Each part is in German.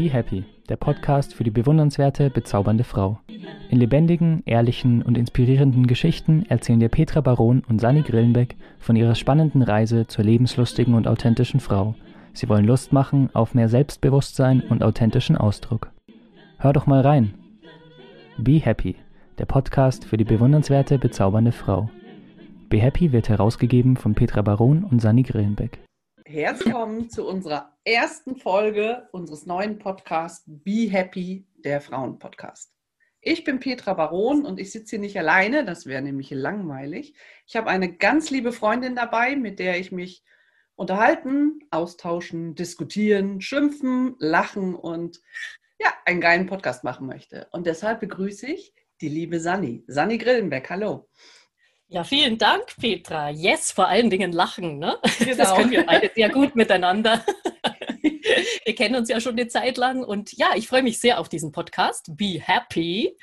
Be Happy, der Podcast für die bewundernswerte, bezaubernde Frau. In lebendigen, ehrlichen und inspirierenden Geschichten erzählen dir Petra Baron und Sani Grillenbeck von ihrer spannenden Reise zur lebenslustigen und authentischen Frau. Sie wollen Lust machen auf mehr Selbstbewusstsein und authentischen Ausdruck. Hör doch mal rein. Be Happy, der Podcast für die bewundernswerte, bezaubernde Frau. Be Happy wird herausgegeben von Petra Baron und Sani Grillenbeck. Herzlich willkommen zu unserer ersten Folge unseres neuen Podcasts Be Happy, der Frauenpodcast. Ich bin Petra Baron und ich sitze hier nicht alleine, das wäre nämlich langweilig. Ich habe eine ganz liebe Freundin dabei, mit der ich mich unterhalten, austauschen, diskutieren, schimpfen, lachen und ja, einen geilen Podcast machen möchte. Und deshalb begrüße ich die liebe Sani. Sani Grillenbeck, hallo. Ja, vielen Dank, Petra. Yes, vor allen Dingen lachen. Ne? Genau. Das können wir beide sehr gut miteinander. wir kennen uns ja schon eine Zeit lang und ja, ich freue mich sehr auf diesen Podcast. Be happy.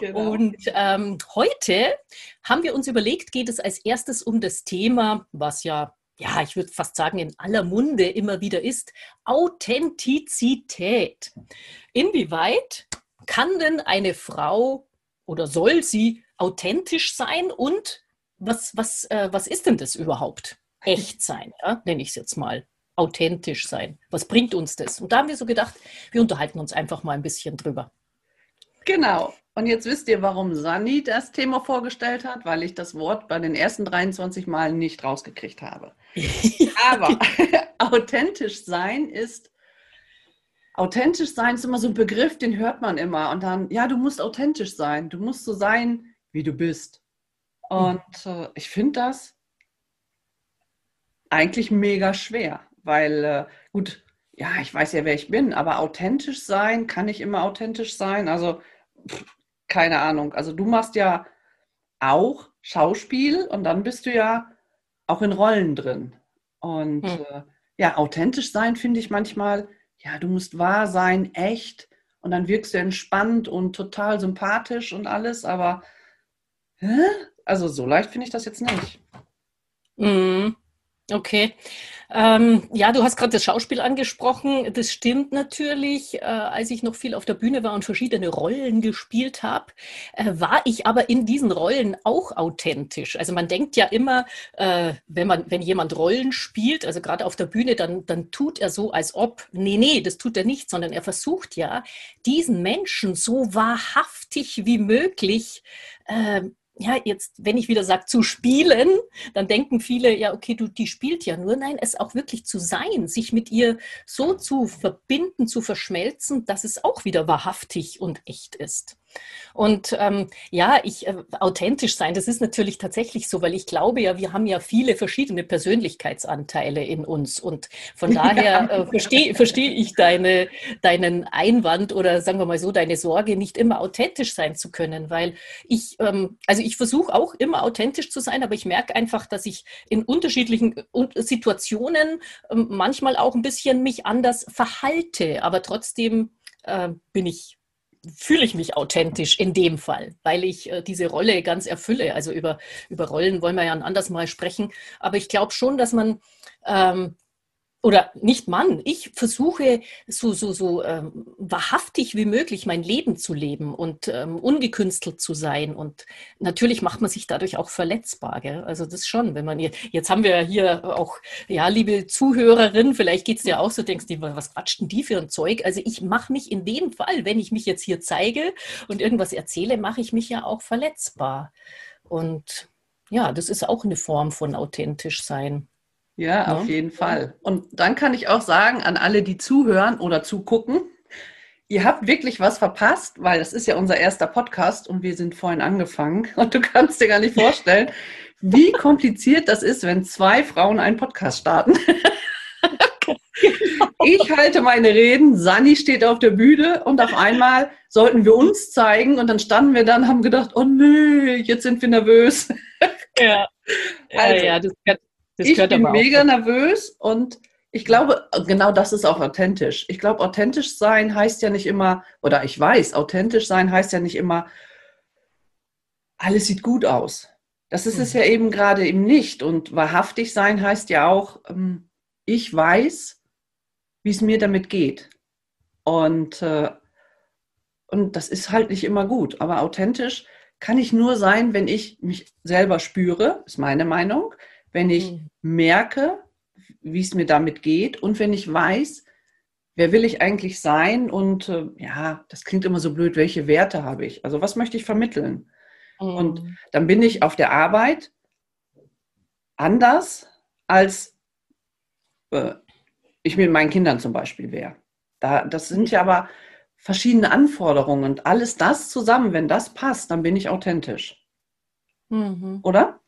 Genau. Und ähm, heute haben wir uns überlegt, geht es als erstes um das Thema, was ja ja, ich würde fast sagen, in aller Munde immer wieder ist, Authentizität. Inwieweit kann denn eine Frau oder soll sie authentisch sein und was, was, äh, was ist denn das überhaupt? Echt sein, ja? nenne ich es jetzt mal. Authentisch sein. Was bringt uns das? Und da haben wir so gedacht, wir unterhalten uns einfach mal ein bisschen drüber. Genau. Und jetzt wisst ihr, warum Sani das Thema vorgestellt hat, weil ich das Wort bei den ersten 23 Malen nicht rausgekriegt habe. Aber authentisch sein ist, authentisch sein ist immer so ein Begriff, den hört man immer. Und dann, ja, du musst authentisch sein. Du musst so sein, wie du bist. Und äh, ich finde das eigentlich mega schwer, weil äh, gut, ja, ich weiß ja, wer ich bin, aber authentisch sein, kann ich immer authentisch sein? Also, pff, keine Ahnung. Also du machst ja auch Schauspiel und dann bist du ja auch in Rollen drin. Und hm. äh, ja, authentisch sein finde ich manchmal, ja, du musst wahr sein, echt und dann wirkst du entspannt und total sympathisch und alles, aber hä? Also so leicht finde ich das jetzt nicht. Mm, okay. Ähm, ja, du hast gerade das Schauspiel angesprochen. Das stimmt natürlich. Äh, als ich noch viel auf der Bühne war und verschiedene Rollen gespielt habe, äh, war ich aber in diesen Rollen auch authentisch. Also man denkt ja immer, äh, wenn man, wenn jemand Rollen spielt, also gerade auf der Bühne, dann, dann tut er so, als ob, nee, nee, das tut er nicht, sondern er versucht ja, diesen Menschen so wahrhaftig wie möglich äh, ja, jetzt, wenn ich wieder sage, zu spielen, dann denken viele, ja, okay, du, die spielt ja nur. Nein, es auch wirklich zu sein, sich mit ihr so zu verbinden, zu verschmelzen, dass es auch wieder wahrhaftig und echt ist. Und ähm, ja, ich äh, authentisch sein, das ist natürlich tatsächlich so, weil ich glaube ja, wir haben ja viele verschiedene Persönlichkeitsanteile in uns. Und von daher äh, verstehe versteh ich deine, deinen Einwand oder sagen wir mal so, deine Sorge, nicht immer authentisch sein zu können. Weil ich, ähm, also ich versuche auch immer authentisch zu sein, aber ich merke einfach, dass ich in unterschiedlichen äh, Situationen ähm, manchmal auch ein bisschen mich anders verhalte. Aber trotzdem äh, bin ich fühle ich mich authentisch in dem Fall, weil ich äh, diese Rolle ganz erfülle. Also über, über Rollen wollen wir ja ein anderes Mal sprechen. Aber ich glaube schon, dass man ähm, oder nicht Mann, ich versuche so, so, so ähm, wahrhaftig wie möglich mein Leben zu leben und ähm, ungekünstelt zu sein. Und natürlich macht man sich dadurch auch verletzbar. Gell? Also das schon, wenn man hier, jetzt haben wir hier auch, ja, liebe Zuhörerin, vielleicht geht es dir auch so, denkst du, was quatscht denn die für ein Zeug? Also ich mache mich in dem Fall, wenn ich mich jetzt hier zeige und irgendwas erzähle, mache ich mich ja auch verletzbar. Und ja, das ist auch eine Form von authentisch sein. Ja, ja, auf jeden Fall. Und dann kann ich auch sagen an alle, die zuhören oder zugucken, ihr habt wirklich was verpasst, weil das ist ja unser erster Podcast und wir sind vorhin angefangen. Und du kannst dir gar nicht vorstellen, wie kompliziert das ist, wenn zwei Frauen einen Podcast starten. Ich halte meine Reden, Sani steht auf der Bühne und auf einmal sollten wir uns zeigen und dann standen wir dann, haben gedacht, oh nö, jetzt sind wir nervös. Ja, also, ja, das, das ich bin mega nervös und ich glaube, genau das ist auch authentisch. Ich glaube, authentisch sein heißt ja nicht immer, oder ich weiß, authentisch sein heißt ja nicht immer, alles sieht gut aus. Das ist es mhm. ja eben gerade eben nicht. Und wahrhaftig sein heißt ja auch, ähm, ich weiß, wie es mir damit geht. Und, äh, und das ist halt nicht immer gut. Aber authentisch kann ich nur sein, wenn ich mich selber spüre, ist meine Meinung, wenn ich mhm. merke, wie es mir damit geht und wenn ich weiß, wer will ich eigentlich sein und äh, ja, das klingt immer so blöd, welche Werte habe ich? Also was möchte ich vermitteln? Mhm. Und dann bin ich auf der Arbeit anders, als äh, ich mit meinen Kindern zum Beispiel wäre. Da, das sind ja aber verschiedene Anforderungen und alles das zusammen, wenn das passt, dann bin ich authentisch. Mhm. Oder?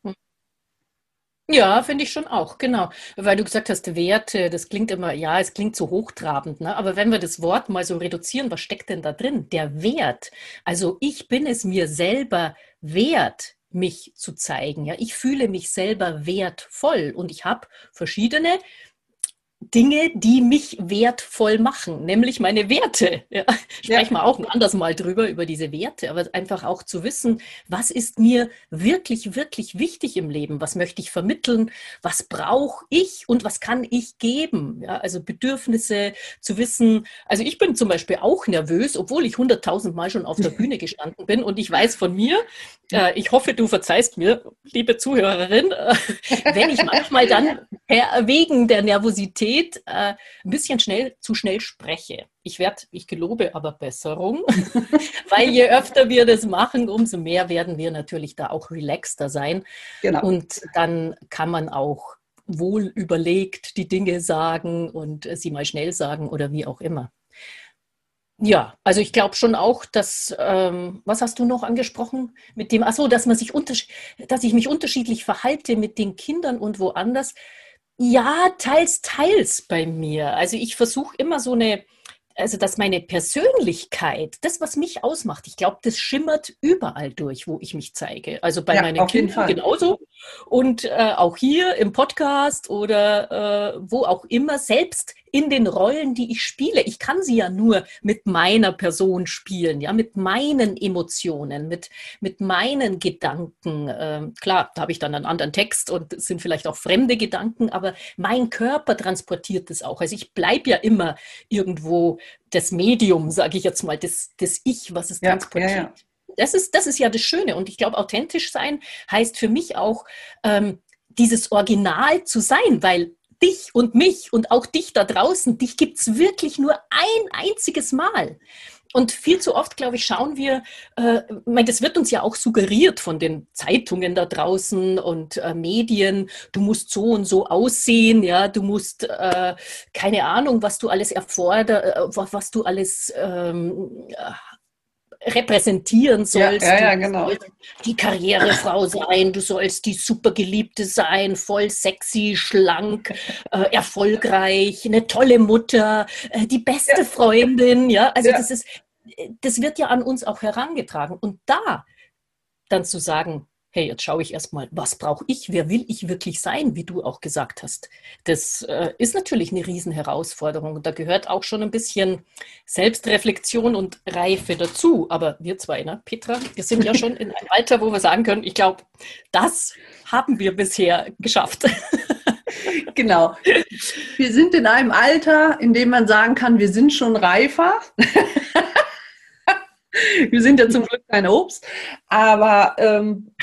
Ja, finde ich schon auch, genau. Weil du gesagt hast, Werte, das klingt immer, ja, es klingt so hochtrabend, ne? aber wenn wir das Wort mal so reduzieren, was steckt denn da drin? Der Wert. Also ich bin es mir selber wert, mich zu zeigen. Ja, ich fühle mich selber wertvoll und ich habe verschiedene Dinge, die mich wertvoll machen, nämlich meine Werte. Ja, sprechen wir auch ein anderes Mal drüber, über diese Werte, aber einfach auch zu wissen, was ist mir wirklich, wirklich wichtig im Leben? Was möchte ich vermitteln? Was brauche ich und was kann ich geben? Ja, also Bedürfnisse zu wissen. Also ich bin zum Beispiel auch nervös, obwohl ich hunderttausend Mal schon auf der Bühne gestanden bin und ich weiß von mir, äh, ich hoffe, du verzeihst mir, liebe Zuhörerin, äh, wenn ich manchmal dann wegen der Nervosität Qualität äh, ein bisschen schnell zu schnell spreche. Ich werde, ich gelobe aber Besserung, weil je öfter wir das machen, umso mehr werden wir natürlich da auch relaxter sein. Genau. Und dann kann man auch wohl überlegt die Dinge sagen und sie mal schnell sagen oder wie auch immer. Ja, also ich glaube schon auch, dass, ähm, was hast du noch angesprochen mit dem, ach so, dass man sich dass ich mich unterschiedlich verhalte mit den Kindern und woanders. Ja, teils, teils bei mir. Also ich versuche immer so eine, also dass meine Persönlichkeit, das, was mich ausmacht, ich glaube, das schimmert überall durch, wo ich mich zeige. Also bei ja, meinen Kindern genauso und äh, auch hier im Podcast oder äh, wo auch immer, selbst in den Rollen, die ich spiele. Ich kann sie ja nur mit meiner Person spielen, ja, mit meinen Emotionen, mit, mit meinen Gedanken. Ähm, klar, da habe ich dann einen anderen Text und es sind vielleicht auch fremde Gedanken, aber mein Körper transportiert das auch. Also ich bleibe ja immer irgendwo das Medium, sage ich jetzt mal, das, das Ich, was es ja, transportiert. Ja, ja. Das ist, das ist ja das Schöne. Und ich glaube, authentisch sein heißt für mich auch, ähm, dieses Original zu sein, weil dich und mich und auch dich da draußen, dich gibt es wirklich nur ein einziges Mal. Und viel zu oft, glaube ich, schauen wir, äh, meine, das wird uns ja auch suggeriert von den Zeitungen da draußen und äh, Medien, du musst so und so aussehen, ja, du musst, äh, keine Ahnung, was du alles erfordert, äh, was du alles ähm, repräsentieren sollst. Ja, ja, ja genau. Du sollst die Karrierefrau sein, du sollst die supergeliebte sein, voll sexy, schlank, äh, erfolgreich, eine tolle Mutter, äh, die beste ja. Freundin. Ja, also das ist, das wird ja an uns auch herangetragen. Und da dann zu sagen, hey, jetzt schaue ich erstmal, was brauche ich, wer will ich wirklich sein, wie du auch gesagt hast. Das äh, ist natürlich eine Riesenherausforderung und da gehört auch schon ein bisschen Selbstreflexion und Reife dazu. Aber wir zwei, ne, Petra, wir sind ja schon in einem Alter, wo wir sagen können, ich glaube, das haben wir bisher geschafft. Genau. Wir sind in einem Alter, in dem man sagen kann, wir sind schon reifer. Wir sind ja zum Glück kein Obst. Aber ähm,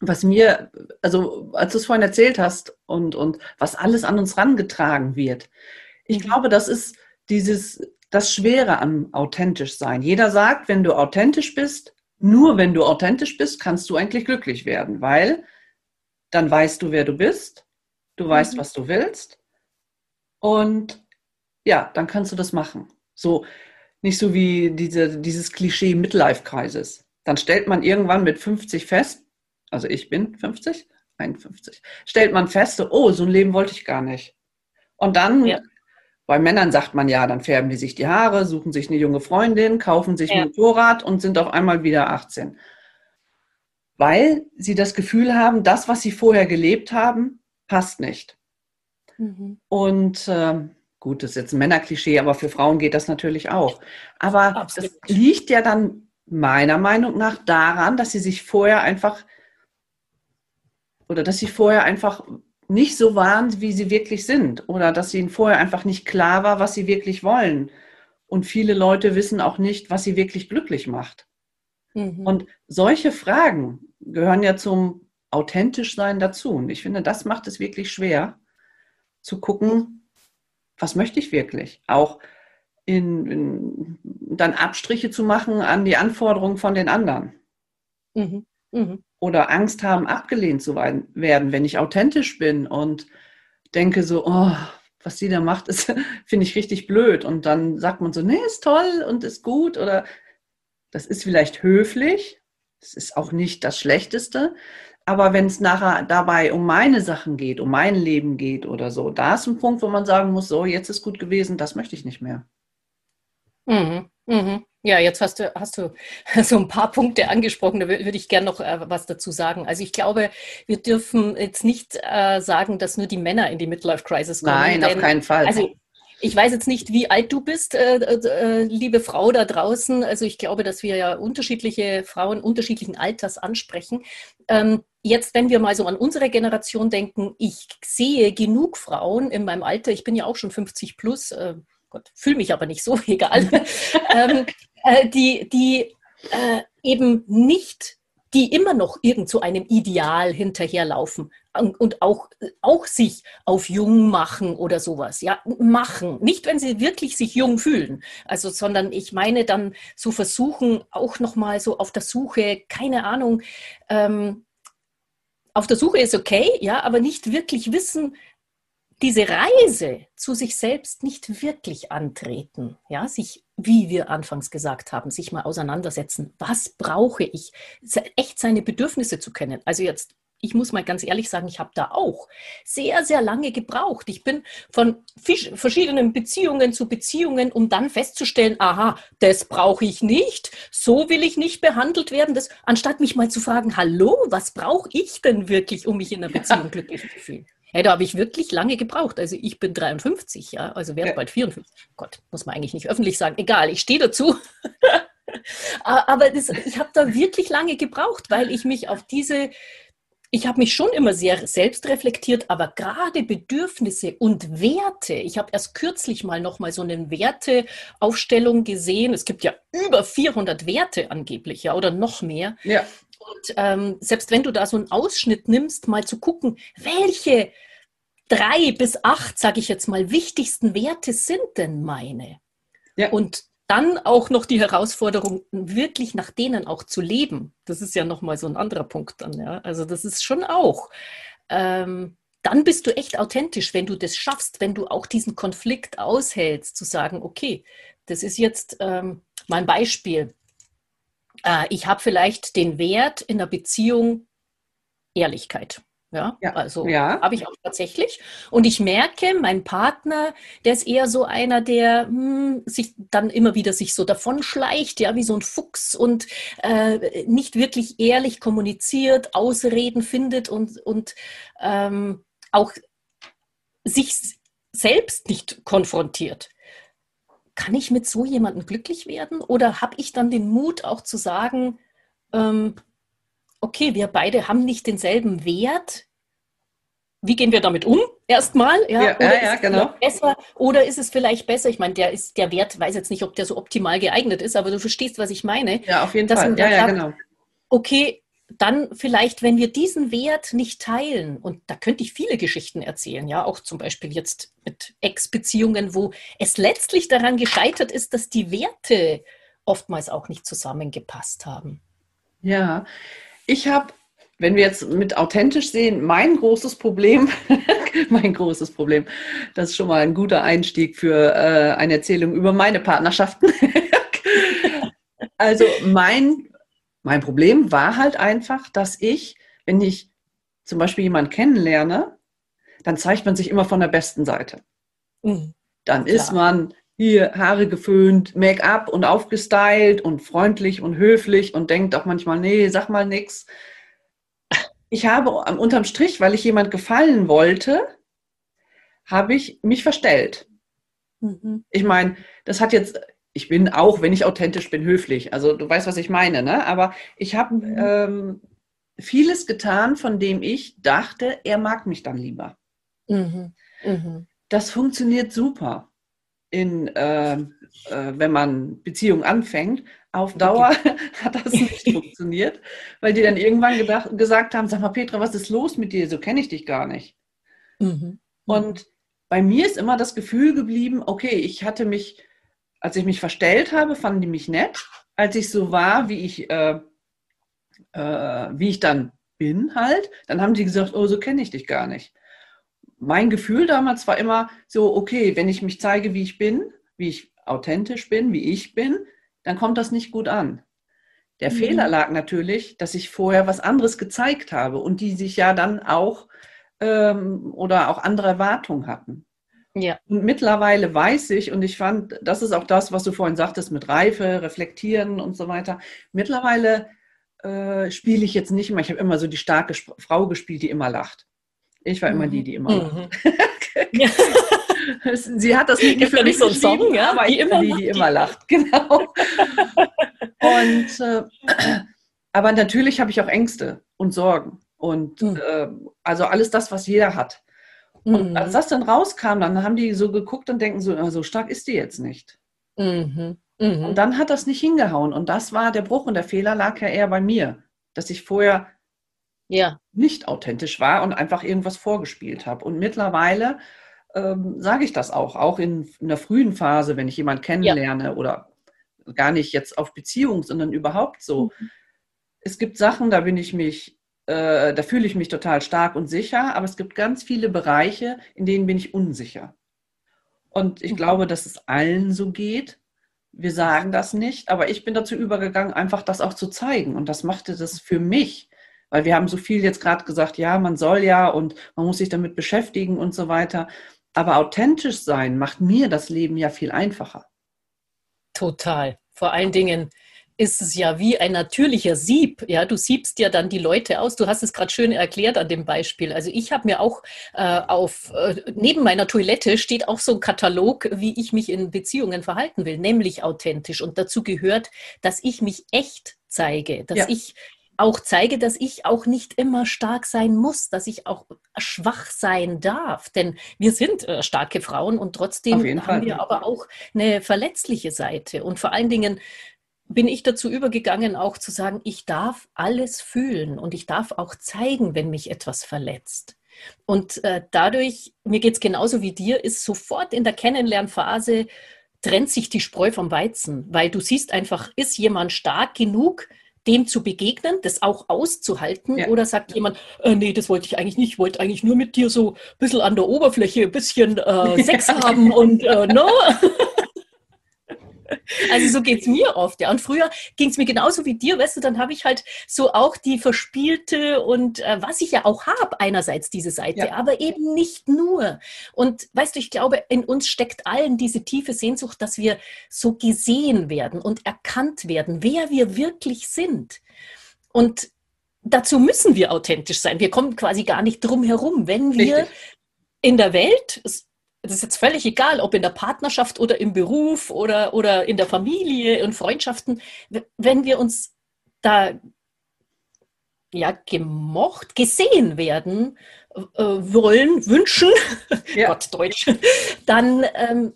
was mir, also als du es vorhin erzählt hast und, und was alles an uns rangetragen wird, ich mhm. glaube, das ist dieses, das Schwere am authentisch sein. Jeder sagt, wenn du authentisch bist, nur wenn du authentisch bist, kannst du eigentlich glücklich werden, weil dann weißt du, wer du bist, du weißt, mhm. was du willst und ja, dann kannst du das machen. So, nicht so wie diese, dieses Klischee Midlife-Kreises. Dann stellt man irgendwann mit 50 fest, also ich bin 50, 51, stellt man fest, oh, so ein Leben wollte ich gar nicht. Und dann, ja. bei Männern sagt man ja, dann färben die sich die Haare, suchen sich eine junge Freundin, kaufen sich ja. ein Motorrad und sind auf einmal wieder 18. Weil sie das Gefühl haben, das, was sie vorher gelebt haben, passt nicht. Mhm. Und äh, Gut, das ist jetzt ein Männerklischee, aber für Frauen geht das natürlich auch. Aber Absolut. das liegt ja dann meiner Meinung nach daran, dass sie sich vorher einfach oder dass sie vorher einfach nicht so waren, wie sie wirklich sind oder dass ihnen vorher einfach nicht klar war, was sie wirklich wollen. Und viele Leute wissen auch nicht, was sie wirklich glücklich macht. Mhm. Und solche Fragen gehören ja zum authentisch sein dazu. Und ich finde, das macht es wirklich schwer zu gucken, was möchte ich wirklich? Auch in, in, dann Abstriche zu machen an die Anforderungen von den anderen. Mhm. Mhm. Oder Angst haben, abgelehnt zu werden, wenn ich authentisch bin und denke so, oh, was sie da macht, ist, finde ich richtig blöd. Und dann sagt man so, nee, ist toll und ist gut. Oder das ist vielleicht höflich, das ist auch nicht das Schlechteste. Aber wenn es nachher dabei um meine Sachen geht, um mein Leben geht oder so, da ist ein Punkt, wo man sagen muss, so, jetzt ist gut gewesen, das möchte ich nicht mehr. Mhm, mhm. Ja, jetzt hast du, hast du so ein paar Punkte angesprochen, da würde ich gerne noch äh, was dazu sagen. Also ich glaube, wir dürfen jetzt nicht äh, sagen, dass nur die Männer in die Midlife Crisis kommen. Nein, denn, auf keinen Fall. Also ich weiß jetzt nicht, wie alt du bist, äh, äh, liebe Frau da draußen. Also ich glaube, dass wir ja unterschiedliche Frauen unterschiedlichen Alters ansprechen. Ähm, jetzt, wenn wir mal so an unsere Generation denken, ich sehe genug Frauen in meinem Alter, ich bin ja auch schon 50 plus, äh, Gott, fühle mich aber nicht so, egal, ähm, äh, die, die äh, eben nicht die immer noch irgend zu einem Ideal hinterherlaufen und auch, auch sich auf jung machen oder sowas. Ja, machen. Nicht, wenn sie wirklich sich jung fühlen. Also, sondern ich meine dann so versuchen, auch nochmal so auf der Suche, keine Ahnung, ähm, auf der Suche ist okay, ja, aber nicht wirklich wissen, diese Reise zu sich selbst nicht wirklich antreten, ja, sich, wie wir anfangs gesagt haben, sich mal auseinandersetzen. Was brauche ich? Echt seine Bedürfnisse zu kennen. Also jetzt, ich muss mal ganz ehrlich sagen, ich habe da auch sehr, sehr lange gebraucht. Ich bin von verschiedenen Beziehungen zu Beziehungen, um dann festzustellen, aha, das brauche ich nicht, so will ich nicht behandelt werden. Das, anstatt mich mal zu fragen, hallo, was brauche ich denn wirklich, um mich in einer Beziehung glücklich zu fühlen? Ja, da habe ich wirklich lange gebraucht. Also ich bin 53, ja, also werde ja. bald 54. Gott, muss man eigentlich nicht öffentlich sagen. Egal, ich stehe dazu. Aber das, ich habe da wirklich lange gebraucht, weil ich mich auf diese, ich habe mich schon immer sehr selbst reflektiert, aber gerade Bedürfnisse und Werte. Ich habe erst kürzlich mal noch mal so eine Werteaufstellung gesehen. Es gibt ja über 400 Werte angeblich, ja, oder noch mehr. Ja. Und ähm, selbst wenn du da so einen Ausschnitt nimmst, mal zu gucken, welche drei bis acht, sage ich jetzt mal, wichtigsten Werte sind denn meine? Ja. Und dann auch noch die Herausforderung, wirklich nach denen auch zu leben. Das ist ja nochmal so ein anderer Punkt dann. Ja? Also das ist schon auch. Ähm, dann bist du echt authentisch, wenn du das schaffst, wenn du auch diesen Konflikt aushältst, zu sagen, okay, das ist jetzt ähm, mein Beispiel äh, ich habe vielleicht den Wert in der Beziehung Ehrlichkeit. Ja, ja, also ja. habe ich auch tatsächlich. Und ich merke, mein Partner, der ist eher so einer, der hm, sich dann immer wieder sich so davon schleicht, ja, wie so ein Fuchs und äh, nicht wirklich ehrlich kommuniziert, Ausreden findet und, und ähm, auch sich selbst nicht konfrontiert kann ich mit so jemandem glücklich werden? Oder habe ich dann den Mut auch zu sagen, ähm, okay, wir beide haben nicht denselben Wert. Wie gehen wir damit um? Erstmal, ja, ja, oder ja, ja genau. besser, oder ist es vielleicht besser? Ich meine, der ist der Wert, weiß jetzt nicht, ob der so optimal geeignet ist, aber du verstehst, was ich meine. Ja, auf jeden Fall. Ja, ja, genau. Okay, dann vielleicht, wenn wir diesen Wert nicht teilen, und da könnte ich viele Geschichten erzählen, ja, auch zum Beispiel jetzt mit Ex-Beziehungen, wo es letztlich daran gescheitert ist, dass die Werte oftmals auch nicht zusammengepasst haben. Ja, ich habe, wenn wir jetzt mit authentisch sehen, mein großes Problem, mein großes Problem, das ist schon mal ein guter Einstieg für äh, eine Erzählung über meine Partnerschaften. also mein mein Problem war halt einfach, dass ich, wenn ich zum Beispiel jemanden kennenlerne, dann zeigt man sich immer von der besten Seite. Mhm. Dann Klar. ist man hier Haare geföhnt, Make-up und aufgestylt und freundlich und höflich und denkt auch manchmal, nee, sag mal nix. Ich habe unterm Strich, weil ich jemand gefallen wollte, habe ich mich verstellt. Mhm. Ich meine, das hat jetzt ich bin auch, wenn ich authentisch bin, höflich. Also du weißt, was ich meine, ne? Aber ich habe mhm. ähm, vieles getan, von dem ich dachte, er mag mich dann lieber. Mhm. Mhm. Das funktioniert super, in, äh, äh, wenn man Beziehungen anfängt. Auf Dauer okay. hat das nicht funktioniert, weil die dann irgendwann gedacht, gesagt haben, sag mal Petra, was ist los mit dir? So kenne ich dich gar nicht. Mhm. Und bei mir ist immer das Gefühl geblieben, okay, ich hatte mich, als ich mich verstellt habe, fanden die mich nett. Als ich so war, wie ich, äh, äh, wie ich dann bin halt, dann haben die gesagt, oh, so kenne ich dich gar nicht. Mein Gefühl damals war immer so, okay, wenn ich mich zeige, wie ich bin, wie ich authentisch bin, wie ich bin, dann kommt das nicht gut an. Der mhm. Fehler lag natürlich, dass ich vorher was anderes gezeigt habe und die sich ja dann auch ähm, oder auch andere Erwartungen hatten. Ja. Und mittlerweile weiß ich, und ich fand, das ist auch das, was du vorhin sagtest mit Reife, Reflektieren und so weiter. Mittlerweile äh, spiele ich jetzt nicht mehr. Ich habe immer so die starke Sp Frau gespielt, die immer lacht. Ich war immer die, die immer mhm. lacht. Sie hat das nicht für mich so einen Song, ja? aber ich die bin die, die immer lacht. Genau. und äh, aber natürlich habe ich auch Ängste und Sorgen. Und mhm. äh, also alles das, was jeder hat. Und mhm. als das dann rauskam, dann haben die so geguckt und denken so, so stark ist die jetzt nicht. Mhm. Mhm. Und dann hat das nicht hingehauen. Und das war der Bruch und der Fehler lag ja eher bei mir, dass ich vorher ja. nicht authentisch war und einfach irgendwas vorgespielt habe. Und mittlerweile ähm, sage ich das auch, auch in, in, der frühen Phase, wenn ich jemanden kennenlerne ja. oder gar nicht jetzt auf Beziehung, sondern überhaupt so. Mhm. Es gibt Sachen, da bin ich mich äh, da fühle ich mich total stark und sicher, aber es gibt ganz viele Bereiche, in denen bin ich unsicher. Und ich mhm. glaube, dass es allen so geht. Wir sagen das nicht, aber ich bin dazu übergegangen, einfach das auch zu zeigen. Und das machte das für mich, weil wir haben so viel jetzt gerade gesagt, ja, man soll ja und man muss sich damit beschäftigen und so weiter. Aber authentisch sein macht mir das Leben ja viel einfacher. Total. Vor allen Dingen, ist es ja wie ein natürlicher Sieb. Ja, du siebst ja dann die Leute aus. Du hast es gerade schön erklärt an dem Beispiel. Also ich habe mir auch äh, auf äh, neben meiner Toilette steht auch so ein Katalog, wie ich mich in Beziehungen verhalten will, nämlich authentisch. Und dazu gehört, dass ich mich echt zeige, dass ja. ich auch zeige, dass ich auch nicht immer stark sein muss, dass ich auch schwach sein darf. Denn wir sind äh, starke Frauen und trotzdem haben Fall. wir aber auch eine verletzliche Seite. Und vor allen Dingen bin ich dazu übergegangen, auch zu sagen, ich darf alles fühlen und ich darf auch zeigen, wenn mich etwas verletzt. Und äh, dadurch, mir geht es genauso wie dir, ist sofort in der Kennenlernphase, trennt sich die Spreu vom Weizen, weil du siehst einfach, ist jemand stark genug, dem zu begegnen, das auch auszuhalten? Ja. Oder sagt jemand, äh, nee, das wollte ich eigentlich nicht, ich wollte eigentlich nur mit dir so ein bisschen an der Oberfläche ein bisschen äh, Sex haben und äh, no? Also so geht es mir oft, ja. Und früher ging es mir genauso wie dir, weißt du, dann habe ich halt so auch die verspielte und äh, was ich ja auch habe, einerseits diese Seite, ja. aber eben nicht nur. Und weißt du, ich glaube, in uns steckt allen diese tiefe Sehnsucht, dass wir so gesehen werden und erkannt werden, wer wir wirklich sind. Und dazu müssen wir authentisch sein. Wir kommen quasi gar nicht drum herum, wenn wir Richtig. in der Welt es ist jetzt völlig egal, ob in der Partnerschaft oder im Beruf oder, oder in der Familie und Freundschaften, wenn wir uns da ja, gemocht, gesehen werden äh, wollen, wünschen, ja. Gott Deutsch, dann ähm,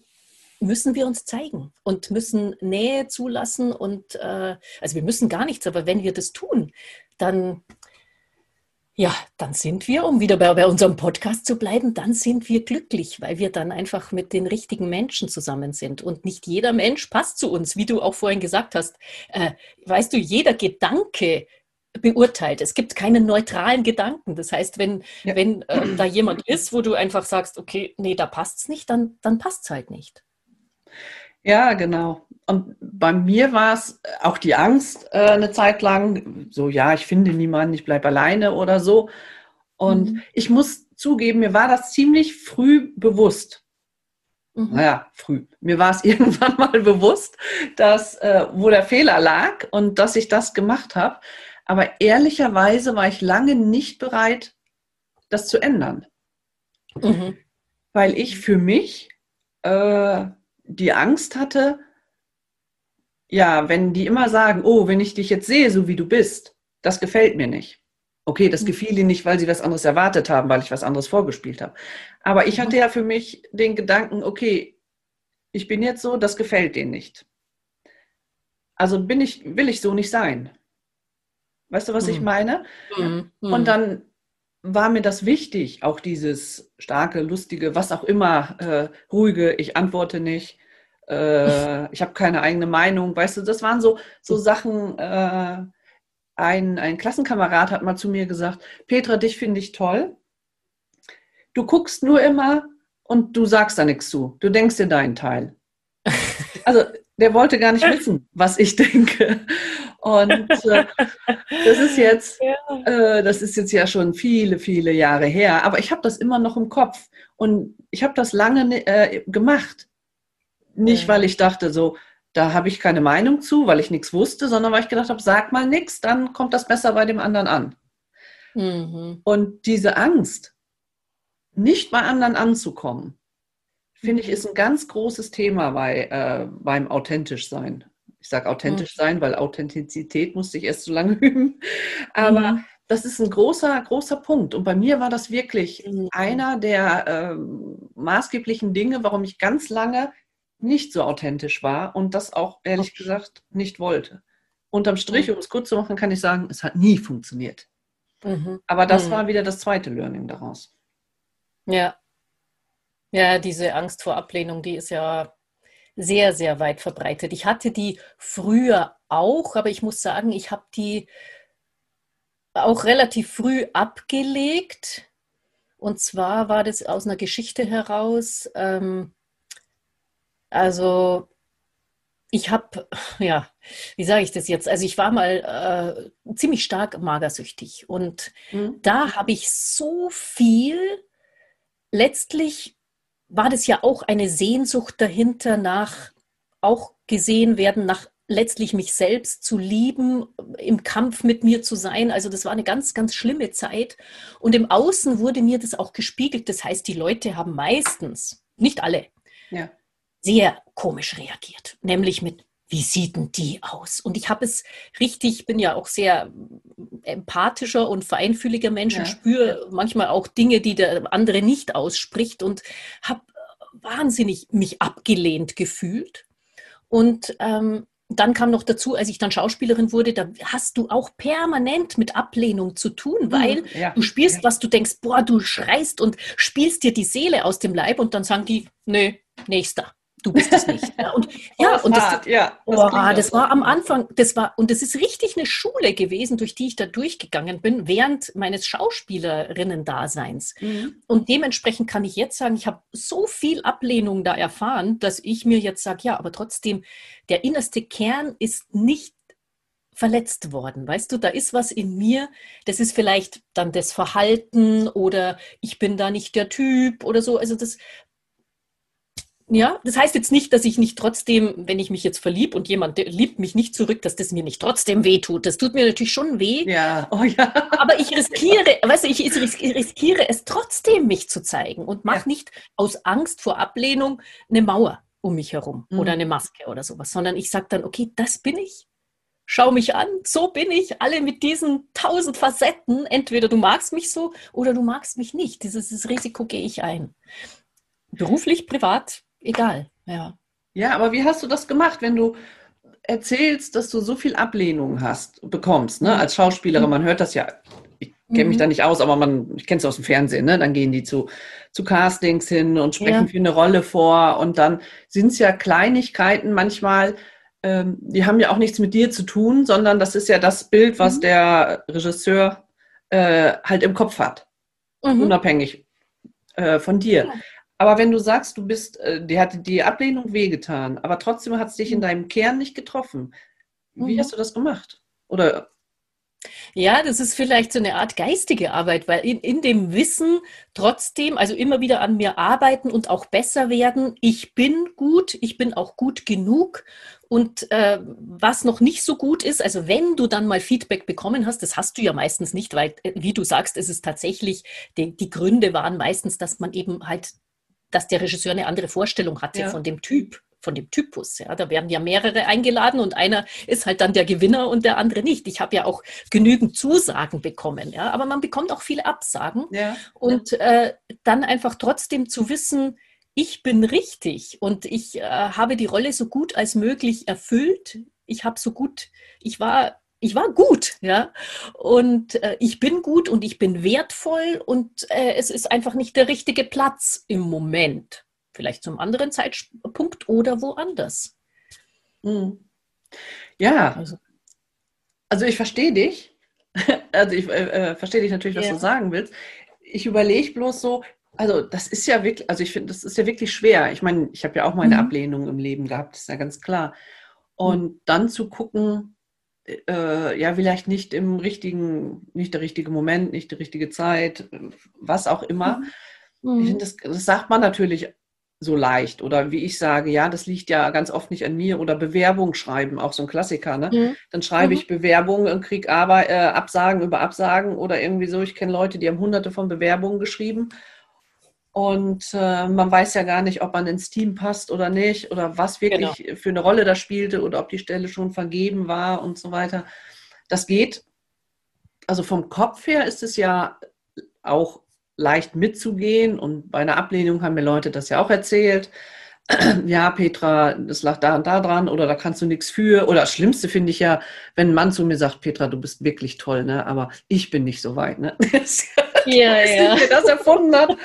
müssen wir uns zeigen und müssen Nähe zulassen und äh, also wir müssen gar nichts, aber wenn wir das tun, dann ja, dann sind wir, um wieder bei, bei, unserem Podcast zu bleiben, dann sind wir glücklich, weil wir dann einfach mit den richtigen Menschen zusammen sind. Und nicht jeder Mensch passt zu uns, wie du auch vorhin gesagt hast. Äh, weißt du, jeder Gedanke beurteilt. Es gibt keinen neutralen Gedanken. Das heißt, wenn, ja. wenn äh, da jemand ist, wo du einfach sagst, okay, nee, da passt es nicht, dann, dann passt es halt nicht. Ja, genau. Und bei mir war es auch die Angst äh, eine Zeit lang, so ja, ich finde niemanden, ich bleibe alleine oder so. Und mhm. ich muss zugeben, mir war das ziemlich früh bewusst. Mhm. Naja, früh. Mir war es irgendwann mal bewusst, dass, äh, wo der Fehler lag und dass ich das gemacht habe. Aber ehrlicherweise war ich lange nicht bereit, das zu ändern. Mhm. Weil ich für mich äh, die Angst hatte, ja, wenn die immer sagen, oh, wenn ich dich jetzt sehe, so wie du bist, das gefällt mir nicht. Okay, das gefiel ihnen nicht, weil sie was anderes erwartet haben, weil ich was anderes vorgespielt habe. Aber ich hatte ja für mich den Gedanken, okay, ich bin jetzt so, das gefällt denen nicht. Also bin ich, will ich so nicht sein. Weißt du, was ich meine? Mhm. Und dann war mir das wichtig, auch dieses starke, lustige, was auch immer, äh, ruhige, ich antworte nicht, äh, ich habe keine eigene Meinung, weißt du, das waren so, so Sachen, äh, ein, ein Klassenkamerad hat mal zu mir gesagt, Petra, dich finde ich toll. Du guckst nur immer und du sagst da nichts zu. Du denkst dir deinen Teil. Also der wollte gar nicht wissen, was ich denke. Und äh, das ist jetzt, äh, das ist jetzt ja schon viele, viele Jahre her. Aber ich habe das immer noch im Kopf und ich habe das lange äh, gemacht. Nicht, weil ich dachte, so, da habe ich keine Meinung zu, weil ich nichts wusste, sondern weil ich gedacht habe, sag mal nichts, dann kommt das besser bei dem anderen an. Mhm. Und diese Angst, nicht bei anderen anzukommen, finde ich, ist ein ganz großes Thema bei, äh, beim authentisch sein. Ich sage authentisch Mhm. sein, weil Authentizität musste ich erst so lange üben. Aber Mhm. das ist ein großer, großer Punkt. Und bei mir war das wirklich Mhm. einer der ähm, maßgeblichen Dinge, warum ich ganz lange nicht so authentisch war und das auch ehrlich Okay. gesagt nicht wollte. Unterm Strich, Mhm. um es kurz zu machen, kann ich sagen, es hat nie funktioniert. Mhm. Aber das Mhm. war wieder das zweite Learning daraus. Ja. Ja, diese Angst vor Ablehnung, die ist ja sehr, sehr weit verbreitet. Ich hatte die früher auch, aber ich muss sagen, ich habe die auch relativ früh abgelegt. Und zwar war das aus einer Geschichte heraus. Ähm, also ich habe, ja, wie sage ich das jetzt? Also ich war mal äh, ziemlich stark magersüchtig und Mhm. da habe ich so viel, letztlich war das ja auch eine Sehnsucht dahinter nach auch gesehen werden, nach letztlich mich selbst zu lieben, im Kampf mit mir zu sein. Also das war eine ganz, ganz schlimme Zeit. Und im Außen wurde mir das auch gespiegelt. Das heißt, die Leute haben meistens, nicht alle, Ja. Sehr komisch reagiert, nämlich mit, wie sieht denn die aus? Und ich habe es richtig, ich bin ja auch sehr empathischer und feinfühliger Mensch Ja. und spüre manchmal auch Dinge, die der andere nicht ausspricht und habe wahnsinnig mich abgelehnt gefühlt. Und ähm, dann kam noch dazu, als ich dann Schauspielerin wurde, da hast du auch permanent mit Ablehnung zu tun, weil Mhm. ja. Du spielst ja. was, du denkst, boah, du schreist und spielst dir die Seele aus dem Leib und dann sagen die, nö, nächster, du bist es nicht. Ja, und, ja, Oh, und das, ja, oh, klingt das war am Anfang, das war, und das ist richtig eine Schule gewesen, durch die ich da durchgegangen bin, während meines Schauspielerinnen-Daseins. Mhm. Und dementsprechend kann ich jetzt sagen, ich habe so viel Ablehnung da erfahren, dass ich mir jetzt sage, ja, aber trotzdem, der innerste Kern ist nicht verletzt worden. Weißt du, da ist was in mir, das ist vielleicht dann das Verhalten oder ich bin da nicht der Typ oder so. Also das, ja, das heißt jetzt nicht, dass ich nicht trotzdem, wenn ich mich jetzt verlieb und jemand liebt mich nicht zurück, dass das mir nicht trotzdem weh tut. Das tut mir natürlich schon weh. Ja, oh ja. Aber ich riskiere, weißt du, ich ris- riskiere es trotzdem, mich zu zeigen und mache Ja. nicht aus Angst vor Ablehnung eine Mauer um mich herum Mhm. oder eine Maske oder sowas, sondern ich sage dann, okay, das bin ich. Schau mich an, so bin ich, alle mit diesen tausend Facetten. Entweder du magst mich so oder du magst mich nicht. Dieses Risiko gehe ich ein. Beruflich, privat, egal. Ja. Ja, aber wie hast du das gemacht, wenn du erzählst, dass du so viel Ablehnung hast, bekommst, ne? Mhm. Als Schauspielerin, man hört das ja, ich kenne mich Mhm. da nicht aus, aber man, ich kenne es aus dem Fernsehen, ne? Dann gehen die zu, zu Castings hin und sprechen Ja. für eine Rolle vor und dann sind es ja Kleinigkeiten manchmal, ähm, die haben ja auch nichts mit dir zu tun, sondern das ist ja das Bild, was Mhm. der Regisseur äh, halt im Kopf hat Mhm. unabhängig äh, von dir. Ja. Aber wenn du sagst, du bist, äh, dir hat die Ablehnung wehgetan, aber trotzdem hat es dich in Mhm. deinem Kern nicht getroffen. Wie Mhm. hast du das gemacht? Oder Ja, das ist vielleicht so eine Art geistige Arbeit, weil in, in dem Wissen trotzdem, also immer wieder an mir arbeiten und auch besser werden. Ich bin gut, ich bin auch gut genug. Und äh, was noch nicht so gut ist, also wenn du dann mal Feedback bekommen hast, das hast du ja meistens nicht, weil, äh, wie du sagst, es ist tatsächlich, die, die Gründe waren meistens, dass man eben halt, dass der Regisseur eine andere Vorstellung hatte Ja. von dem Typ von dem Typus. Ja, da werden ja mehrere eingeladen und einer ist halt dann der Gewinner und der andere nicht. Ich habe ja auch genügend Zusagen bekommen, ja, aber man bekommt auch viele Absagen. Ja. Und äh, dann einfach trotzdem zu wissen, ich bin richtig und ich äh, habe die Rolle so gut als möglich erfüllt. Ich habe so gut, ich war ich war gut, ja. Und äh, ich bin gut und ich bin wertvoll und äh, es ist einfach nicht der richtige Platz im Moment. Vielleicht zum anderen Zeitpunkt oder woanders. Mhm. Ja. Also, also ich verstehe dich. also ich äh, äh, verstehe dich natürlich, was ja. du sagen willst. Ich überlege bloß so, also das ist ja wirklich, also ich finde, das ist ja wirklich schwer. Ich meine, ich habe ja auch meine mhm. Ablehnung im Leben gehabt, ist ja ganz klar. Und mhm. dann zu gucken, äh, ja, vielleicht nicht im richtigen, nicht der richtige Moment, nicht die richtige Zeit, was auch immer. Mhm. Ich finde, das, das sagt man natürlich so leicht. Oder wie ich sage, ja, das liegt ja ganz oft nicht an mir. Oder Bewerbung schreiben, auch so ein Klassiker. Ne? Mhm. Dann schreibe mhm. ich Bewerbungen und kriege aber äh, Absagen über Absagen oder irgendwie so. Ich kenne Leute, die haben hunderte von Bewerbungen geschrieben und äh, man weiß ja gar nicht, ob man ins Team passt oder nicht oder was wirklich genau. für eine Rolle da spielte oder ob die Stelle schon vergeben war und so weiter. Das geht. Also vom Kopf her ist es ja auch leicht mitzugehen und bei einer Ablehnung haben mir Leute das ja auch erzählt. ja, Petra, das lag da und da dran oder da kannst du nichts für. Oder das Schlimmste finde ich ja, wenn ein Mann zu mir sagt, Petra, du bist wirklich toll, ne? aber ich bin nicht so weit. Ne? ja, ja. Wer das erfunden hat.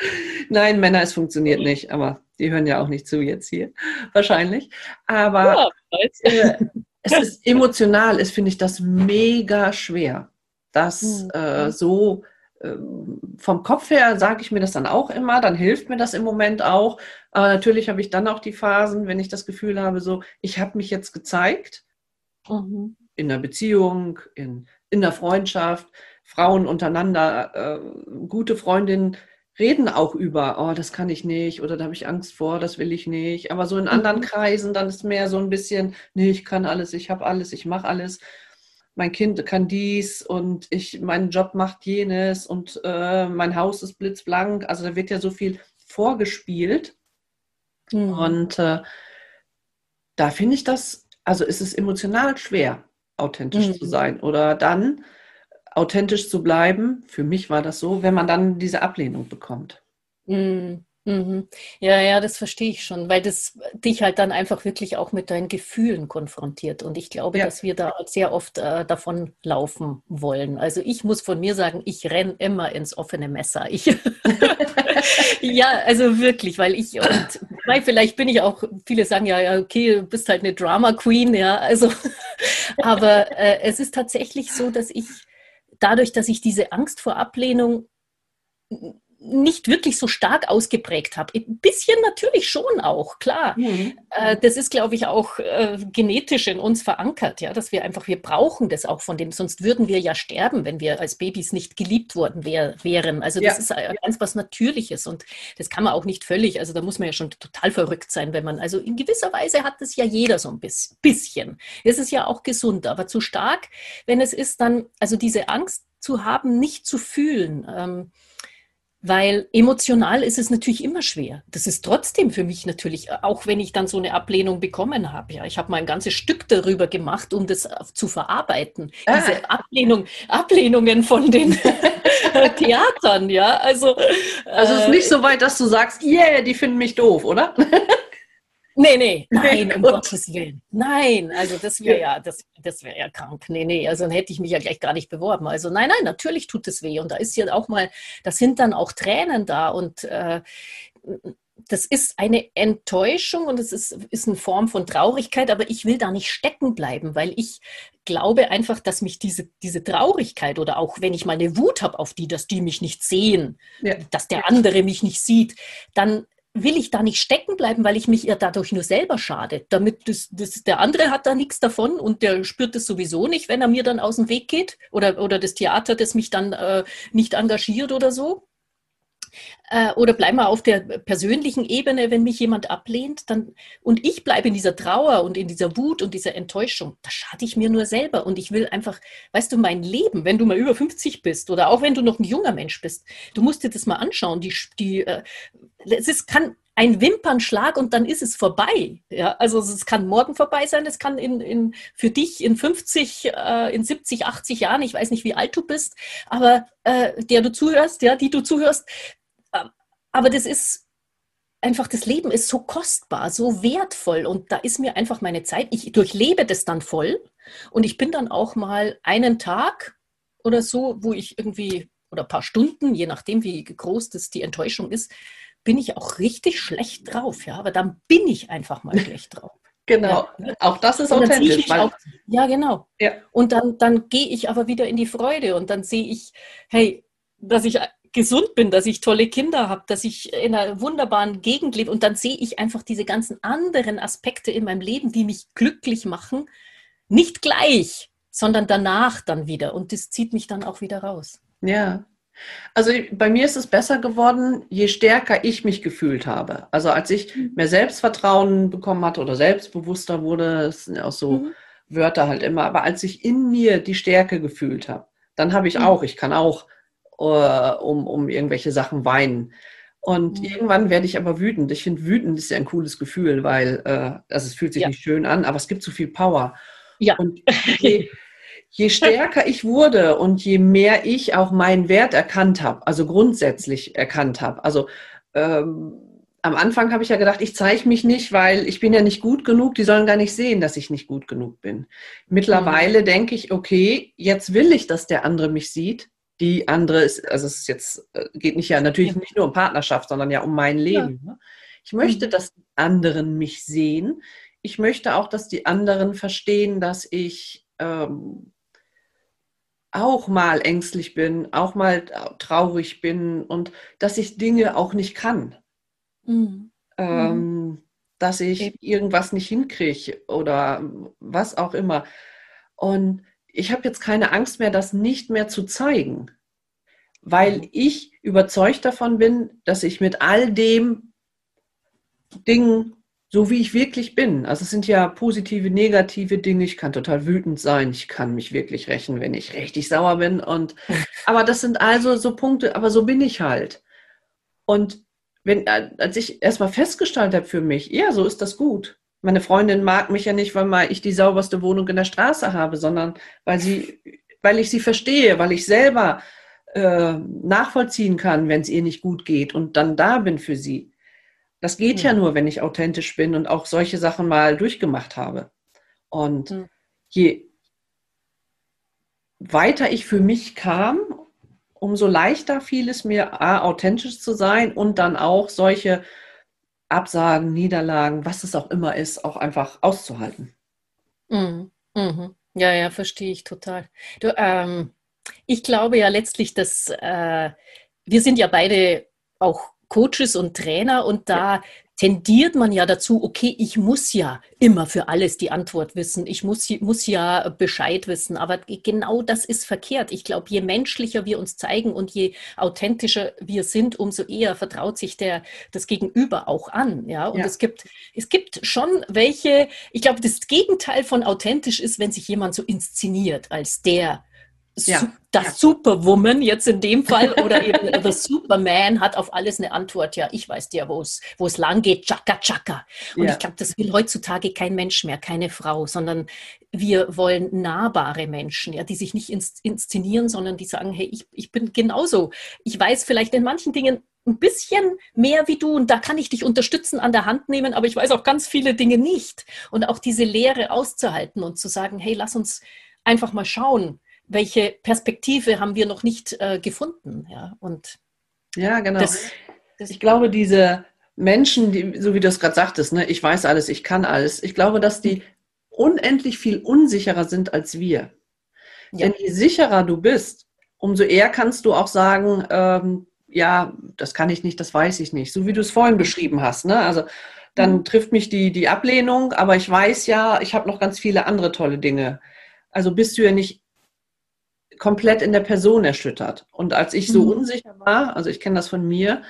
Nein, Männer, es funktioniert nicht, aber die hören ja auch nicht zu jetzt hier, wahrscheinlich. Aber ja, äh, es ist emotional, ist, finde ich, das mega schwer, das mhm. äh, so ähm, vom Kopf her sage ich mir das dann auch immer, dann hilft mir das im Moment auch. Aber natürlich habe ich dann auch die Phasen, wenn ich das Gefühl habe, so, ich habe mich jetzt gezeigt mhm. in der Beziehung, in, in der Freundschaft, Frauen untereinander, äh, gute Freundinnen reden auch über, oh, das kann ich nicht oder da habe ich Angst vor, das will ich nicht. Aber so in anderen mhm. Kreisen, dann ist mehr so ein bisschen, nee, ich kann alles, ich habe alles, ich mache alles mein Kind kann dies und ich, mein Job macht jenes und äh, mein Haus ist blitzblank. Also da wird ja so viel vorgespielt. Mhm. Und äh, da finde ich das, also ist es emotional schwer, authentisch mhm. zu sein. Oder dann authentisch zu bleiben. Für mich war das so, wenn man dann diese Ablehnung bekommt. Mhm. Mhm. Ja, ja, das verstehe ich schon, weil das dich halt dann einfach wirklich auch mit deinen Gefühlen konfrontiert. Und ich glaube, ja. dass wir da sehr oft äh, davon laufen wollen. Also ich muss von mir sagen, ich renne immer ins offene Messer. Ich ja, also wirklich, weil ich und weil vielleicht bin ich auch, viele sagen ja, ja, okay, du bist halt eine Drama Queen, ja, also, aber äh, es ist tatsächlich so, dass ich dadurch, dass ich diese Angst vor Ablehnung nicht wirklich so stark ausgeprägt habe. Ein bisschen natürlich schon auch, klar. Mhm. Äh, das ist, glaube ich, auch äh, genetisch in uns verankert, ja, dass wir einfach, wir brauchen das auch von dem, sonst würden wir ja sterben, wenn wir als Babys nicht geliebt worden wär, wären. Also das ja. ist ganz was Natürliches und das kann man auch nicht völlig, also da muss man ja schon total verrückt sein, wenn man, also in gewisser Weise hat das ja jeder so ein bisschen. Es ist ja auch gesund, aber zu stark, wenn es ist, dann, also diese Angst zu haben, nicht zu fühlen. Ähm, weil emotional ist es natürlich immer schwer. Das ist trotzdem für mich natürlich, auch wenn ich dann so eine Ablehnung bekommen habe. Ja, ich habe mal ein ganzes Stück darüber gemacht, um das zu verarbeiten. Ah. Diese Ablehnung, Ablehnungen von den Theatern, ja. Also, also es ist nicht äh, so weit, dass du sagst, yeah, die finden mich doof, oder? Nee, nee, nein, um Gottes Willen. Nein, also das wäre ja, das, das wäre ja krank. Nee, nee, also dann hätte ich mich ja gleich gar nicht beworben. Also nein, nein, natürlich tut es weh. Und da ist ja auch mal, da sind dann auch Tränen da und äh, das ist eine Enttäuschung und es ist, ist eine Form von Traurigkeit, aber ich will da nicht stecken bleiben, weil ich glaube einfach, dass mich diese, diese Traurigkeit oder auch wenn ich mal eine Wut habe auf die, dass die mich nicht sehen, ja. dass der andere mich nicht sieht, dann will ich da nicht stecken bleiben, weil ich mich ja dadurch nur selber schade. Damit das, das, der andere hat da nichts davon und der spürt es sowieso nicht, wenn er mir dann aus dem Weg geht oder, oder das Theater, das mich dann äh, nicht engagiert oder so. Äh, oder bleiben wir auf der persönlichen Ebene, wenn mich jemand ablehnt, dann und ich bleibe in dieser Trauer und in dieser Wut und dieser Enttäuschung, da schade ich mir nur selber. Und ich will einfach, weißt du, mein Leben, wenn du mal über 50 bist oder auch wenn du noch ein junger Mensch bist, du musst dir das mal anschauen. Die, die, äh, es ist, kann ein Wimpernschlag und dann ist es vorbei. Ja, also es kann morgen vorbei sein, es kann in, in, für dich in 50, äh, in 70, 80 Jahren, ich weiß nicht, wie alt du bist, aber äh, der du zuhörst, ja, die du zuhörst, aber das ist einfach, das Leben ist so kostbar, so wertvoll und da ist mir einfach meine Zeit, ich durchlebe das dann voll und ich bin dann auch mal einen Tag oder so, wo ich irgendwie, oder ein paar Stunden, je nachdem, wie groß das die Enttäuschung ist, bin ich auch richtig schlecht drauf, ja. Aber dann bin ich einfach mal schlecht drauf. Genau, ja. auch das ist authentisch. Auch, ja, genau. Ja. Und dann, dann gehe ich aber wieder in die Freude und dann sehe ich, hey, dass ich gesund bin, dass ich tolle Kinder habe, dass ich in einer wunderbaren Gegend lebe und dann sehe ich einfach diese ganzen anderen Aspekte in meinem Leben, die mich glücklich machen, nicht gleich, sondern danach dann wieder und das zieht mich dann auch wieder raus. Ja, also bei mir ist es besser geworden, je stärker ich mich gefühlt habe. Also als ich mhm. mehr Selbstvertrauen bekommen hatte oder selbstbewusster wurde, das sind ja auch so mhm. Wörter halt immer, aber als ich in mir die Stärke gefühlt habe, dann habe ich mhm. auch, ich kann auch uh, um, um irgendwelche Sachen weinen. Und mhm. irgendwann werde ich aber wütend. Ich finde, wütend ist ja ein cooles Gefühl, weil äh, also es fühlt sich ja. nicht schön an, aber es gibt so viel Power. Ja. Und je, je stärker ich wurde und je mehr ich auch meinen Wert erkannt habe, also grundsätzlich erkannt habe, also ähm, am Anfang habe ich ja gedacht, ich zeige mich nicht, weil ich bin ja nicht gut genug, die sollen gar nicht sehen, dass ich nicht gut genug bin. Mittlerweile mhm. denke ich, okay, jetzt will ich, dass der andere mich sieht. Die andere ist, also es ist jetzt, äh, geht nicht ja natürlich nicht nur um Partnerschaft, sondern ja um mein Leben. Ja. Ne? Ich möchte, mhm. dass die anderen mich sehen. Ich möchte auch, dass die anderen verstehen, dass ich ähm, auch mal ängstlich bin, auch mal traurig bin und dass ich Dinge auch nicht kann. Mhm. Ähm, dass ich irgendwas nicht hinkriege oder was auch immer. Und ich habe jetzt keine Angst mehr, das nicht mehr zu zeigen, weil mhm. ich überzeugt davon bin, dass ich mit all dem Dingen so wie ich wirklich bin. Also es sind ja positive, negative Dinge. Ich kann total wütend sein. Ich kann mich wirklich rächen, wenn ich richtig sauer bin. Und aber das sind also so Punkte. Aber so bin ich halt. Und wenn als ich erstmal festgestellt habe für mich, ja, so ist das gut. Meine Freundin mag mich ja nicht, weil mal ich die sauberste Wohnung in der Straße habe, sondern weil sie, weil ich sie verstehe, weil ich selber äh, nachvollziehen kann, wenn es ihr nicht gut geht und dann da bin für sie. Das geht ja. ja nur, wenn ich authentisch bin und auch solche Sachen mal durchgemacht habe. Und mhm. je weiter ich für mich kam, umso leichter fiel es mir, A, authentisch zu sein und dann auch solche Absagen, Niederlagen, was es auch immer ist, auch einfach auszuhalten. Mhm. Mhm. Ja, ja, verstehe ich total. Du, ähm, ich glaube ja letztlich, dass äh, wir sind ja beide auch Coaches und Trainer und da ja. Tendiert man ja dazu, okay, ich muss ja immer für alles die Antwort wissen, ich muss, muss ja Bescheid wissen, aber genau das ist verkehrt. Ich glaube, je menschlicher wir uns zeigen und je authentischer wir sind, umso eher vertraut sich der, das Gegenüber auch an. Ja, und ja. es gibt, es gibt schon welche, ich glaube, das Gegenteil von authentisch ist, wenn sich jemand so inszeniert als der, ja. das ja. Superwoman jetzt in dem Fall oder eben The Superman hat auf alles eine Antwort. Ja, ich weiß dir, wo es, wo es lang geht. Chaka, chaka. Und ja. ich glaube, das will heutzutage kein Mensch mehr, keine Frau, sondern wir wollen nahbare Menschen, ja, die sich nicht inszenieren, sondern die sagen, hey, ich, ich bin genauso. Ich weiß vielleicht in manchen Dingen ein bisschen mehr wie du und da kann ich dich unterstützen, an der Hand nehmen, aber ich weiß auch ganz viele Dinge nicht. Und auch diese Lehre auszuhalten und zu sagen, hey, lass uns einfach mal schauen, welche Perspektive haben wir noch nicht äh, gefunden. Ja, und ja genau. Das, das ich glaube, diese Menschen, die, so wie du es gerade sagtest, ne, ich weiß alles, ich kann alles, ich glaube, dass die unendlich viel unsicherer sind als wir. Ja. Denn je sicherer du bist, umso eher kannst du auch sagen, ähm, ja, das kann ich nicht, das weiß ich nicht. So wie du es vorhin beschrieben hast. Ne? Also dann mhm. trifft mich die, die Ablehnung, aber ich weiß ja, ich habe noch ganz viele andere tolle Dinge. Also bist du ja nicht komplett in der Person erschüttert. Und als ich so mhm. unsicher war, also ich kenne das von mir,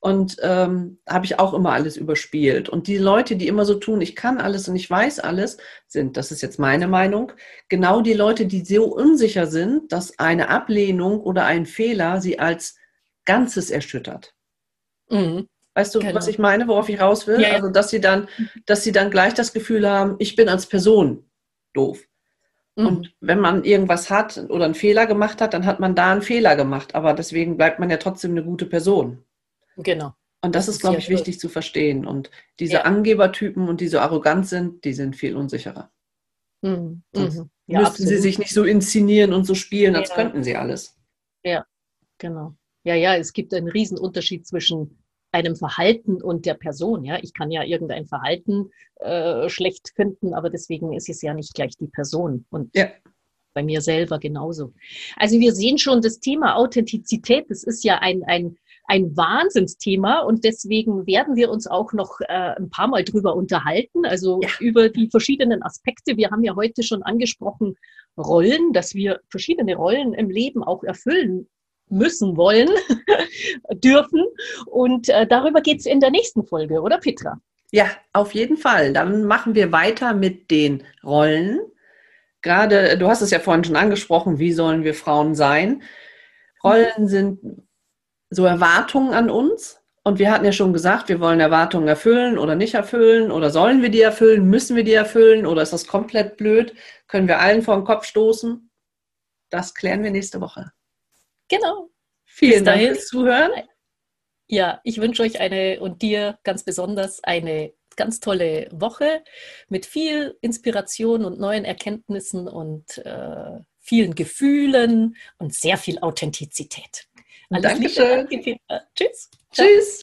und ähm, habe ich auch immer alles überspielt. Und die Leute, die immer so tun, ich kann alles und ich weiß alles, sind, das ist jetzt meine Meinung, genau die Leute, die so unsicher sind, dass eine Ablehnung oder ein Fehler sie als Ganzes erschüttert. Mhm. Weißt du, Genau. was ich meine, worauf ich raus will? Ja, ja. Also, dass sie dann, dass sie dann gleich das Gefühl haben, ich bin als Person doof. Mhm. Und wenn man irgendwas hat oder einen Fehler gemacht hat, dann hat man da einen Fehler gemacht. Aber deswegen bleibt man ja trotzdem eine gute Person. Genau. Und das, Das ist, glaube ja ich, wichtig zu verstehen. Und diese Ja. Angebertypen und die so arrogant sind, die sind viel unsicherer. Mhm. Mhm. Ja, Müssten sie absolut. sich nicht so inszenieren und so spielen, als Ja. könnten sie alles. Genau. Ja, ja, es gibt einen riesen Unterschied zwischen einem Verhalten und der Person. Ja, ich kann ja irgendein Verhalten äh, schlecht finden, aber deswegen ist es ja nicht gleich die Person. Und Ja. bei mir selber genauso. Also wir sehen schon das Thema Authentizität. Das ist ja ein, ein, ein Wahnsinnsthema und deswegen werden wir uns auch noch äh, ein paar Mal drüber unterhalten. Also Ja. über die verschiedenen Aspekte. Wir haben ja heute schon angesprochen Rollen, dass wir verschiedene Rollen im Leben auch erfüllen müssen, wollen, dürfen. Und äh, darüber geht es in der nächsten Folge, oder Petra? Ja, auf jeden Fall. Dann machen wir weiter mit den Rollen. Gerade, du hast es ja vorhin schon angesprochen, wie sollen wir Frauen sein? Rollen sind so Erwartungen an uns. Und wir hatten ja schon gesagt, wir wollen Erwartungen erfüllen oder nicht erfüllen. Oder sollen wir die erfüllen? Müssen wir die erfüllen? Oder ist das komplett blöd? Können wir allen vor den Kopf stoßen? Das klären wir nächste Woche. Genau. Vielen Bis dahin. Dank fürs Zuhören. Ja, ich wünsche euch eine und dir ganz besonders eine ganz tolle Woche mit viel Inspiration und neuen Erkenntnissen und äh, vielen Gefühlen und sehr viel Authentizität. Alles Dankeschön. Liebe, danke, Tschüss. Tschüss. Tschüss.